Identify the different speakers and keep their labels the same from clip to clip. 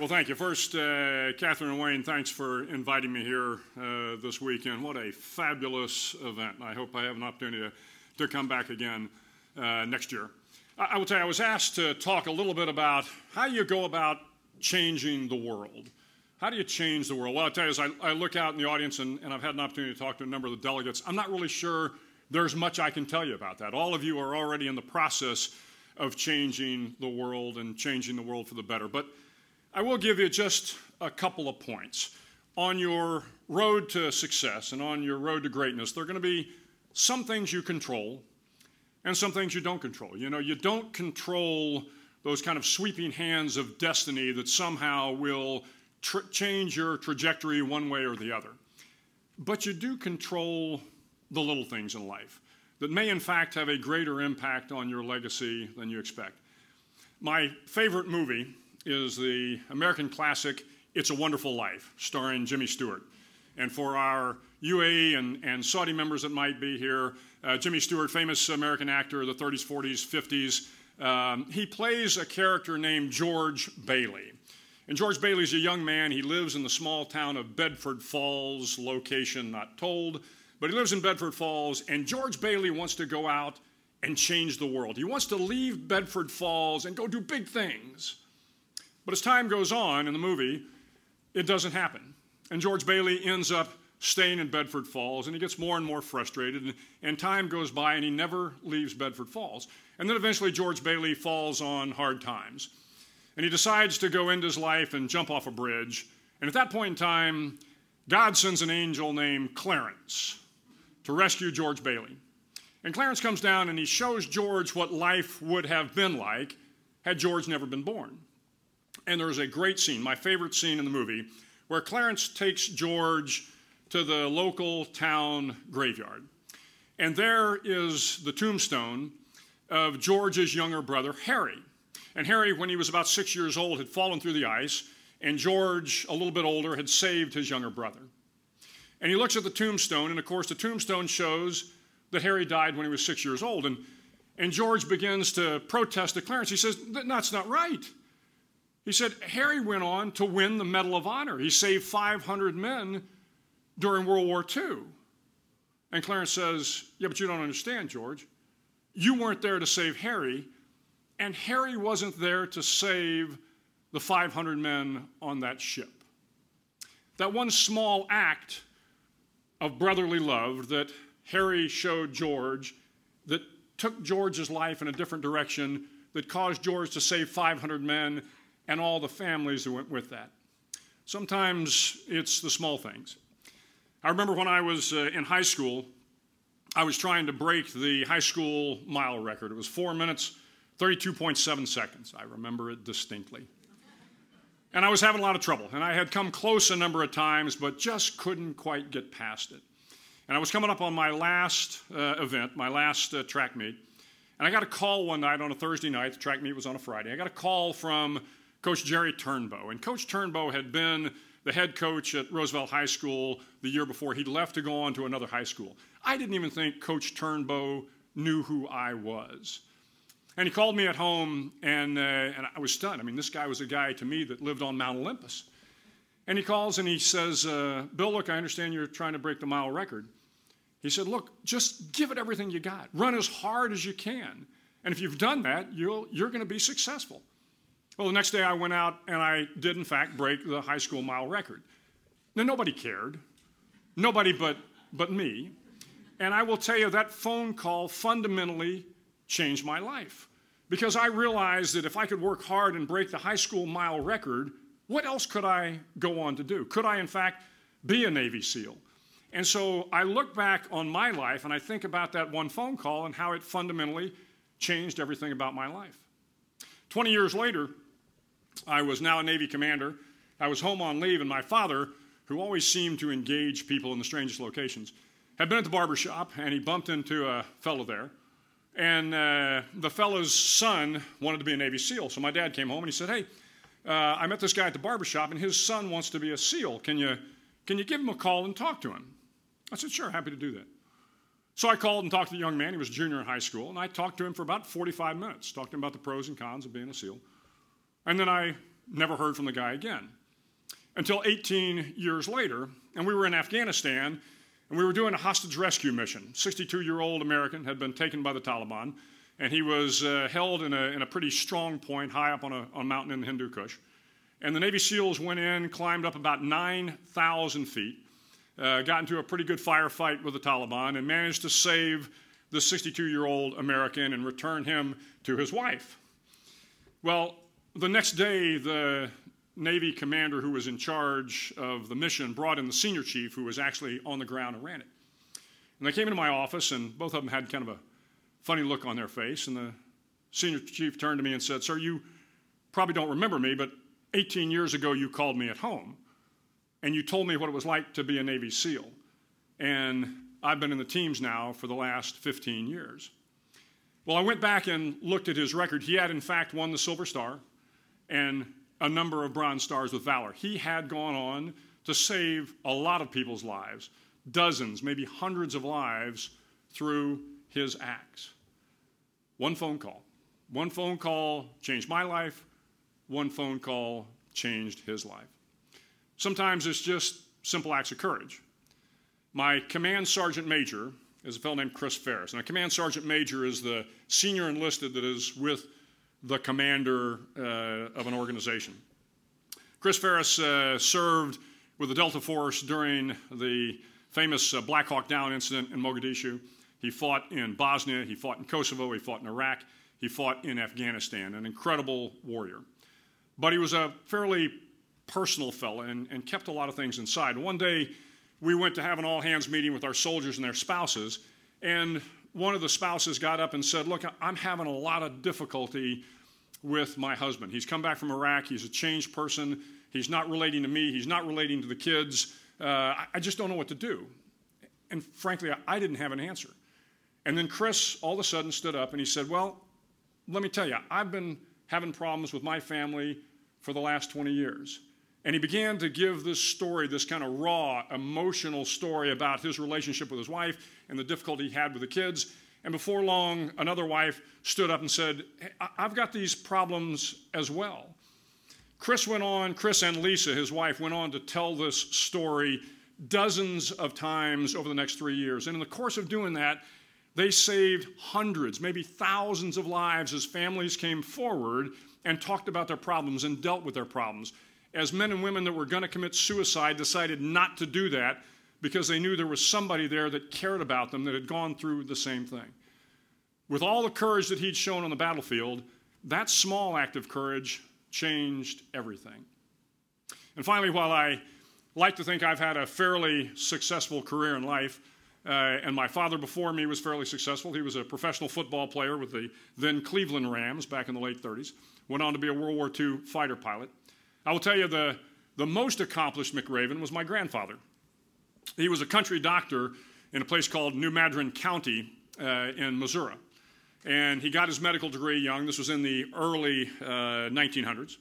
Speaker 1: Well, thank you. First, uh, Catherine and Wayne, thanks for inviting me here uh, this weekend. What a fabulous event. I hope I have an opportunity to, to come back again uh, next year. I, I will tell you, I was asked to talk a little bit about how you go about changing the world. How do you change the world? Well, I'll tell you, as I, I look out in the audience, and, and I've had an opportunity to talk to a number of the delegates, I'm not really sure there's much I can tell you about that. All of you are already in the process of changing the world and changing the world for the better. But I will give you just a couple of points. On your road to success and on your road to greatness, there are going to be some things you control and some things you don't control. You know, you don't control those kind of sweeping hands of destiny that somehow will tr- change your trajectory one way or the other. But you do control the little things in life that may, in fact, have a greater impact on your legacy than you expect. My favorite movie is the American classic It's a Wonderful Life, starring Jimmy Stewart. And for our UAE and, and Saudi members that might be here, uh, Jimmy Stewart, famous American actor of the 30s, 40s, 50s, um, he plays a character named George Bailey. And George Bailey's a young man. He lives in the small town of Bedford Falls, location not told, but he lives in Bedford Falls. And George Bailey wants to go out and change the world. He wants to leave Bedford Falls and go do big things. But as time goes on in the movie, it doesn't happen. And George Bailey ends up staying in Bedford Falls, and he gets more and more frustrated. And, and, time goes by, and he never leaves Bedford Falls. And then eventually, George Bailey falls on hard times. And he decides to go end his life and jump off a bridge. And at that point in time, God sends an angel named Clarence to rescue George Bailey. And Clarence comes down and he shows George what life would have been like had George never been born. And there's a great scene, my favorite scene in the movie, where Clarence takes George to the local town graveyard. And there is the tombstone of George's younger brother, Harry. And Harry, when he was about six years old, had fallen through the ice, and George, a little bit older, had saved his younger brother. And he looks at the tombstone, and of course, the tombstone shows that Harry died when he was six years old. And, and George begins to protest to Clarence. He says, That's not right. He said, Harry went on to win the Medal of Honor. He saved 500 men during World War II. And Clarence says, Yeah, but you don't understand, George. You weren't there to save Harry, and Harry wasn't there to save the 500 men on that ship. That one small act of brotherly love that Harry showed George that took George's life in a different direction, that caused George to save 500 men and all the families that went with that. Sometimes it's the small things. I remember when I was uh, in high school, I was trying to break the high school mile record. It was four minutes, 32.7 seconds. I remember it distinctly. And I was having a lot of trouble. And I had come close a number of times, but just couldn't quite get past it. And I was coming up on my last uh, event, my last uh, track meet. And I got a call one night on a Thursday night. The track meet was on a Friday. I got a call from Coach Jerry Turnbow. And Coach Turnbow had been the head coach at Roosevelt High School the year before. He'd left to go on to another high school. I didn't even think Coach Turnbow knew who I was. And he called me at home, and, uh, and I was stunned. I mean, this guy was a guy to me that lived on Mount Olympus. And he calls and he says, uh, Bill, look, I understand you're trying to break the mile record. He said, Look, just give it everything you got. Run as hard as you can. And if you've done that, you'll, you're going to be successful. Well, the next day I went out and I did, in fact, break the high school mile record. Now, nobody cared. Nobody but, but me. And I will tell you that phone call fundamentally changed my life because I realized that if I could work hard and break the high school mile record, what else could I go on to do? Could I, in fact, be a Navy SEAL? And so I look back on my life and I think about that one phone call and how it fundamentally changed everything about my life. 20 years later, I was now a Navy commander. I was home on leave, and my father, who always seemed to engage people in the strangest locations, had been at the barber shop, and he bumped into a fellow there. And uh, the fellow's son wanted to be a Navy SEAL. So my dad came home and he said, Hey, uh, I met this guy at the barber shop, and his son wants to be a SEAL. Can you, can you give him a call and talk to him? I said, Sure, happy to do that. So I called and talked to the young man. He was a junior in high school, and I talked to him for about 45 minutes, talked to him about the pros and cons of being a SEAL. And then I never heard from the guy again. Until 18 years later, and we were in Afghanistan, and we were doing a hostage rescue mission. 62 year old American had been taken by the Taliban, and he was uh, held in a, in a pretty strong point high up on a, on a mountain in the Hindu Kush. And the Navy SEALs went in, climbed up about 9,000 feet, uh, got into a pretty good firefight with the Taliban, and managed to save the 62 year old American and return him to his wife. Well, the next day, the Navy commander who was in charge of the mission brought in the senior chief who was actually on the ground and ran it. And they came into my office, and both of them had kind of a funny look on their face. And the senior chief turned to me and said, Sir, you probably don't remember me, but 18 years ago you called me at home and you told me what it was like to be a Navy SEAL. And I've been in the teams now for the last 15 years. Well, I went back and looked at his record. He had, in fact, won the Silver Star and a number of Bronze Stars with Valor. He had gone on to save a lot of people's lives, dozens, maybe hundreds of lives through his acts. One phone call. One phone call changed my life. One phone call changed his life. Sometimes it's just simple acts of courage. My command sergeant major is a fellow named Chris Faris. A command sergeant major is the senior enlisted that is with the commander uh, of an organization. Chris Faris uh, served with the Delta Force during the famous uh, Black Hawk Down incident in Mogadishu. He fought in Bosnia, he fought in Kosovo, he fought in Iraq, he fought in Afghanistan, an incredible warrior. But he was a fairly personal fellow and, and kept a lot of things inside. One day, we went to have an all hands meeting with our soldiers and their spouses, and one of the spouses got up and said, Look, I'm having a lot of difficulty with my husband. He's come back from Iraq, he's a changed person, he's not relating to me, he's not relating to the kids. Uh, I just don't know what to do. And frankly, I didn't have an answer. And then Chris all of a sudden stood up and he said, Well, let me tell you, I've been having problems with my family for the last 20 years. And he began to give this story, this kind of raw, emotional story about his relationship with his wife and the difficulty he had with the kids. And before long, another wife stood up and said, hey, I've got these problems as well. Chris went on, Chris and Lisa, his wife, went on to tell this story dozens of times over the next three years. And in the course of doing that, they saved hundreds, maybe thousands of lives as families came forward and talked about their problems and dealt with their problems as men and women that were going to commit suicide decided not to do that because they knew there was somebody there that cared about them that had gone through the same thing. With all the courage that he'd shown on the battlefield, that small act of courage changed everything. And finally, while I like to think I've had a fairly successful career in life, uh, and my father before me was fairly successful. He was a professional football player with the then Cleveland Rams back in the late 30s. Went on to be a World War II fighter pilot. I will tell you the, the most accomplished McRaven was my grandfather. He was a country doctor in a place called New Madrid County uh, in Missouri. And he got his medical degree young. This was in the early uh, 1900s.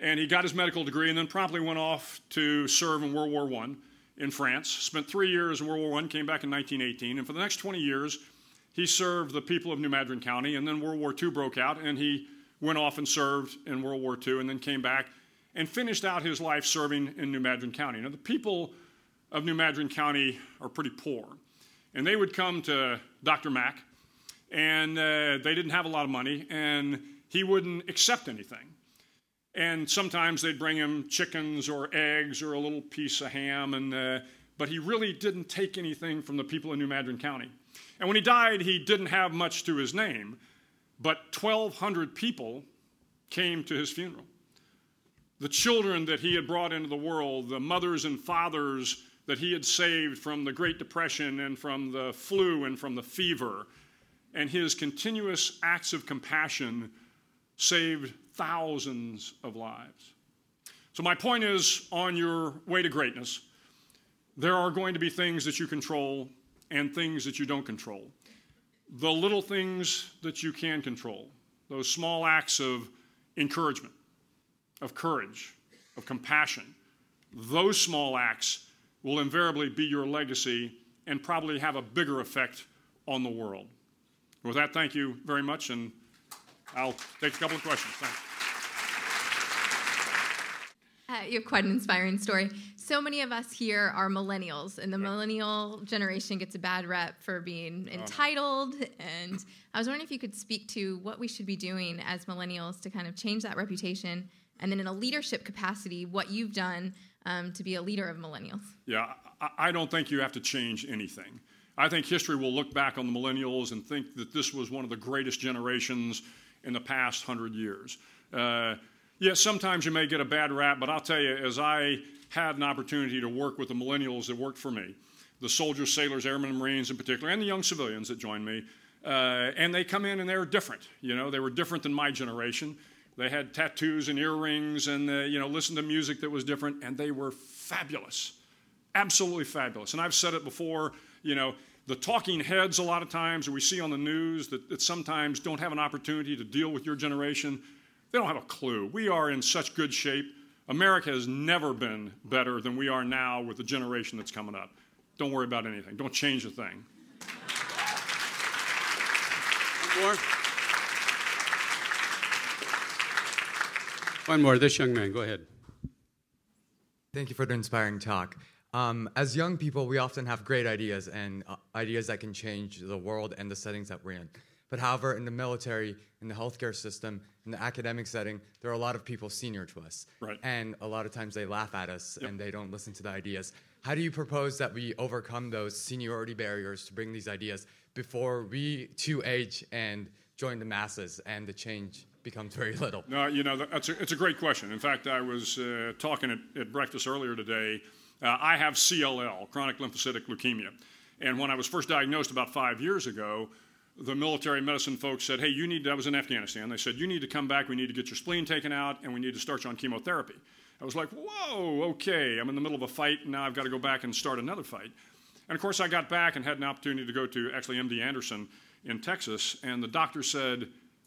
Speaker 1: And he got his medical degree and then promptly went off to serve in World War I in France. Spent three years in World War I, came back in 1918. And for the next 20 years, he served the people of New Madrid County. And then World War II broke out, and he went off and served in World War II and then came back and finished out his life serving in New Madrid County. Now, the people of New Madrid County are pretty poor, and they would come to Dr. Mack, and uh, they didn't have a lot of money, and he wouldn't accept anything. And sometimes they'd bring him chickens or eggs or a little piece of ham, and, uh, but he really didn't take anything from the people in New Madrid County. And when he died, he didn't have much to his name, but 1,200 people came to his funeral the children that he had brought into the world, the mothers and fathers that he had saved from the Great Depression and from the flu and from the fever, and his continuous acts of compassion saved thousands of lives. So, my point is on your way to greatness, there are going to be things that you control and things that you don't control. The little things that you can control, those small acts of encouragement, of courage, of compassion. Those small acts will invariably be your legacy and probably have a bigger effect on the world. With that, thank you very much, and I'll take a couple of questions. Thanks.
Speaker 2: Uh, you have quite an inspiring story. So many of us here are millennials, and the millennial generation gets a bad rep for being uh-huh. entitled. And I was wondering if you could speak to what we should be doing as millennials to kind of change that reputation, and then in a leadership capacity, what you've done um, to be a leader of millennials.
Speaker 1: Yeah, I don't think you have to change anything. I think history will look back on the millennials and think that this was one of the greatest generations in the past hundred years. Uh, Yes, sometimes you may get a bad rap, but I'll tell you, as I had an opportunity to work with the millennials that worked for me, the soldiers, sailors, airmen, and Marines in particular, and the young civilians that joined me, uh, and they come in and they were different. You know, they were different than my generation. They had tattoos and earrings and, uh, you know, listened to music that was different, and they were fabulous. Absolutely fabulous. And I've said it before, you know, the talking heads a lot of times we see on the news that, that sometimes don't have an opportunity to deal with your generation they don't have a clue. We are in such good shape. America has never been better than we are now with the generation that's coming up. Don't worry about anything. Don't change a thing.
Speaker 3: One more. One more. This young man, go ahead.
Speaker 4: Thank you for the inspiring talk. Um, as young people, we often have great ideas and uh, ideas that can change the world and the settings that we're in. But however, in the military, in the healthcare system, in the academic setting, there are a lot of people senior to us.
Speaker 1: Right.
Speaker 4: And a lot of times they laugh at us yep. and they don't listen to the ideas. How do you propose that we overcome those seniority barriers to bring these ideas before we too age and join the masses and the change becomes very little?
Speaker 1: No, you know, that's a, it's a great question. In fact, I was uh, talking at, at, breakfast earlier today. Uh, I have CLL, chronic lymphocytic leukemia. And when I was first diagnosed about five years ago, the military medicine folks said, hey, you need, to, I was in Afghanistan, they said, you need to come back, we need to get your spleen taken out, and we need to start you on chemotherapy. I was like, whoa, okay, I'm in the middle of a fight, and now I've got to go back and start another fight. And of course, I got back and had an opportunity to go to actually MD Anderson in Texas, and the doctor said,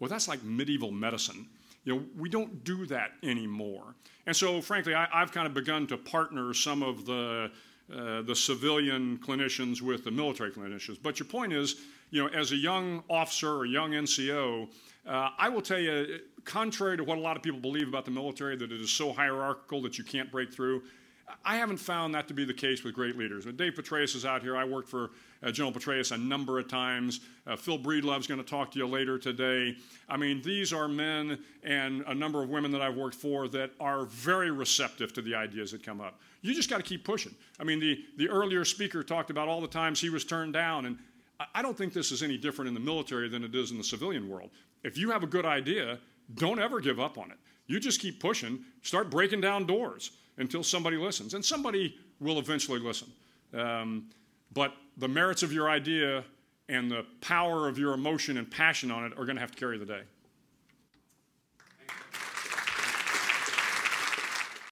Speaker 1: well, that's like medieval medicine. You know, we don't do that anymore. And so, frankly, I, have kind of begun to partner some of the, uh, the civilian clinicians with the military clinicians. But your point is, you know, as a young officer or young NCO, uh, I will tell you, contrary to what a lot of people believe about the military, that it is so hierarchical that you can't break through, I haven't found that to be the case with great leaders. When Dave Petraeus is out here, I worked for uh, General Petraeus a number of times. Uh, Phil Breedlove's going to talk to you later today. I mean, these are men and a number of women that I've worked for that are very receptive to the ideas that come up. You just got to keep pushing. I mean, the, the earlier speaker talked about all the times he was turned down, and I don't think this is any different in the military than it is in the civilian world. If you have a good idea, don't ever give up on it. You just keep pushing, start breaking down doors until somebody listens. And somebody will eventually listen. Um, but the merits of your idea and the power of your emotion and passion on it are going to have to carry the day.